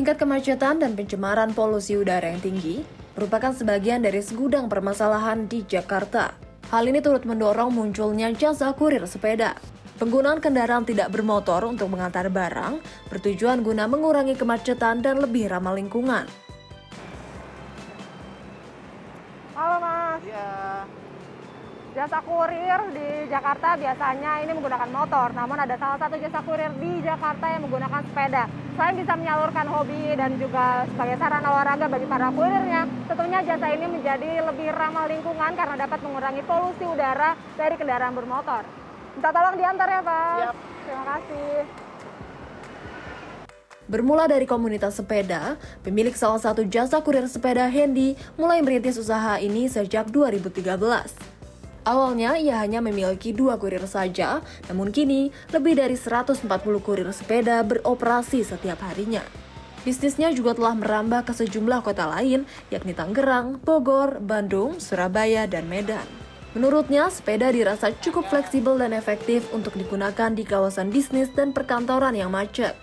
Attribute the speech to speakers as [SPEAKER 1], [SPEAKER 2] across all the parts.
[SPEAKER 1] Tingkat kemacetan dan pencemaran polusi udara yang tinggi merupakan sebagian dari segudang permasalahan di Jakarta. Hal ini turut mendorong munculnya jasa kurir sepeda. Penggunaan kendaraan tidak bermotor untuk mengantar barang bertujuan guna mengurangi kemacetan dan lebih ramah lingkungan.
[SPEAKER 2] Halo Mas.
[SPEAKER 3] Iya.
[SPEAKER 2] Jasa kurir di Jakarta biasanya ini menggunakan motor, namun ada salah satu jasa kurir di Jakarta yang menggunakan sepeda. Selain bisa menyalurkan hobi dan juga sebagai sarana olahraga bagi para kurirnya, tentunya jasa ini menjadi lebih ramah lingkungan karena dapat mengurangi polusi udara dari kendaraan bermotor. Minta tolong diantar ya Pak.
[SPEAKER 3] Siap.
[SPEAKER 2] Terima kasih.
[SPEAKER 1] Bermula dari komunitas sepeda, pemilik salah satu jasa kurir sepeda Hendy mulai merintis usaha ini sejak 2013. Awalnya ia hanya memiliki dua kurir saja, namun kini lebih dari 140 kurir sepeda beroperasi setiap harinya. Bisnisnya juga telah merambah ke sejumlah kota lain, yakni Tangerang, Bogor, Bandung, Surabaya, dan Medan. Menurutnya, sepeda dirasa cukup fleksibel dan efektif untuk digunakan di kawasan bisnis dan perkantoran yang macet.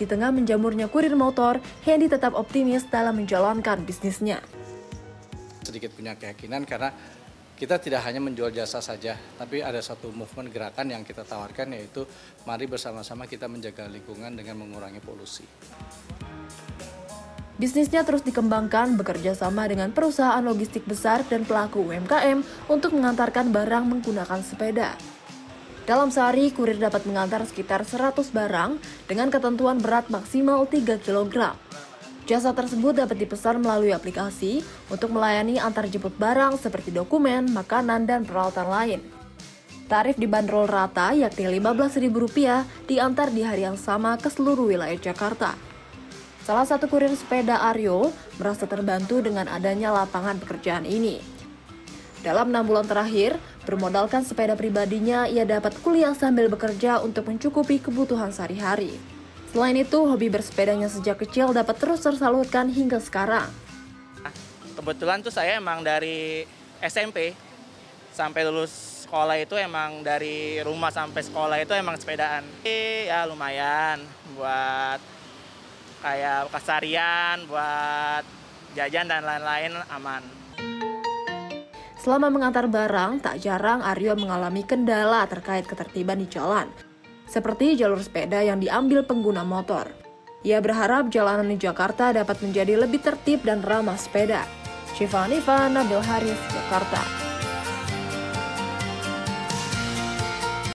[SPEAKER 1] Di tengah menjamurnya kurir motor, Hendy tetap optimis dalam menjalankan bisnisnya.
[SPEAKER 3] Sedikit punya keyakinan karena kita tidak hanya menjual jasa saja, tapi ada satu movement gerakan yang kita tawarkan yaitu mari bersama-sama kita menjaga lingkungan dengan mengurangi polusi.
[SPEAKER 1] Bisnisnya terus dikembangkan bekerja sama dengan perusahaan logistik besar dan pelaku UMKM untuk mengantarkan barang menggunakan sepeda. Dalam sehari, kurir dapat mengantar sekitar 100 barang dengan ketentuan berat maksimal 3 kg. Jasa tersebut dapat dipesan melalui aplikasi untuk melayani antar jemput barang seperti dokumen, makanan, dan peralatan lain. Tarif dibanderol rata yakni Rp15.000 diantar di hari yang sama ke seluruh wilayah Jakarta. Salah satu kurir sepeda Aryo merasa terbantu dengan adanya lapangan pekerjaan ini. Dalam enam bulan terakhir, bermodalkan sepeda pribadinya, ia dapat kuliah sambil bekerja untuk mencukupi kebutuhan sehari-hari. Selain itu, hobi bersepedanya sejak kecil dapat terus tersalurkan hingga sekarang.
[SPEAKER 4] Kebetulan tuh saya emang dari SMP sampai lulus sekolah itu emang dari rumah sampai sekolah itu emang sepedaan. Ya lumayan buat kayak kesarian, buat jajan dan lain-lain aman.
[SPEAKER 1] Selama mengantar barang, tak jarang Aryo mengalami kendala terkait ketertiban di jalan, seperti jalur sepeda yang diambil pengguna motor. Ia berharap jalanan di Jakarta dapat menjadi lebih tertib dan ramah sepeda. Syifa Hanifa, Nabil Haris, Jakarta.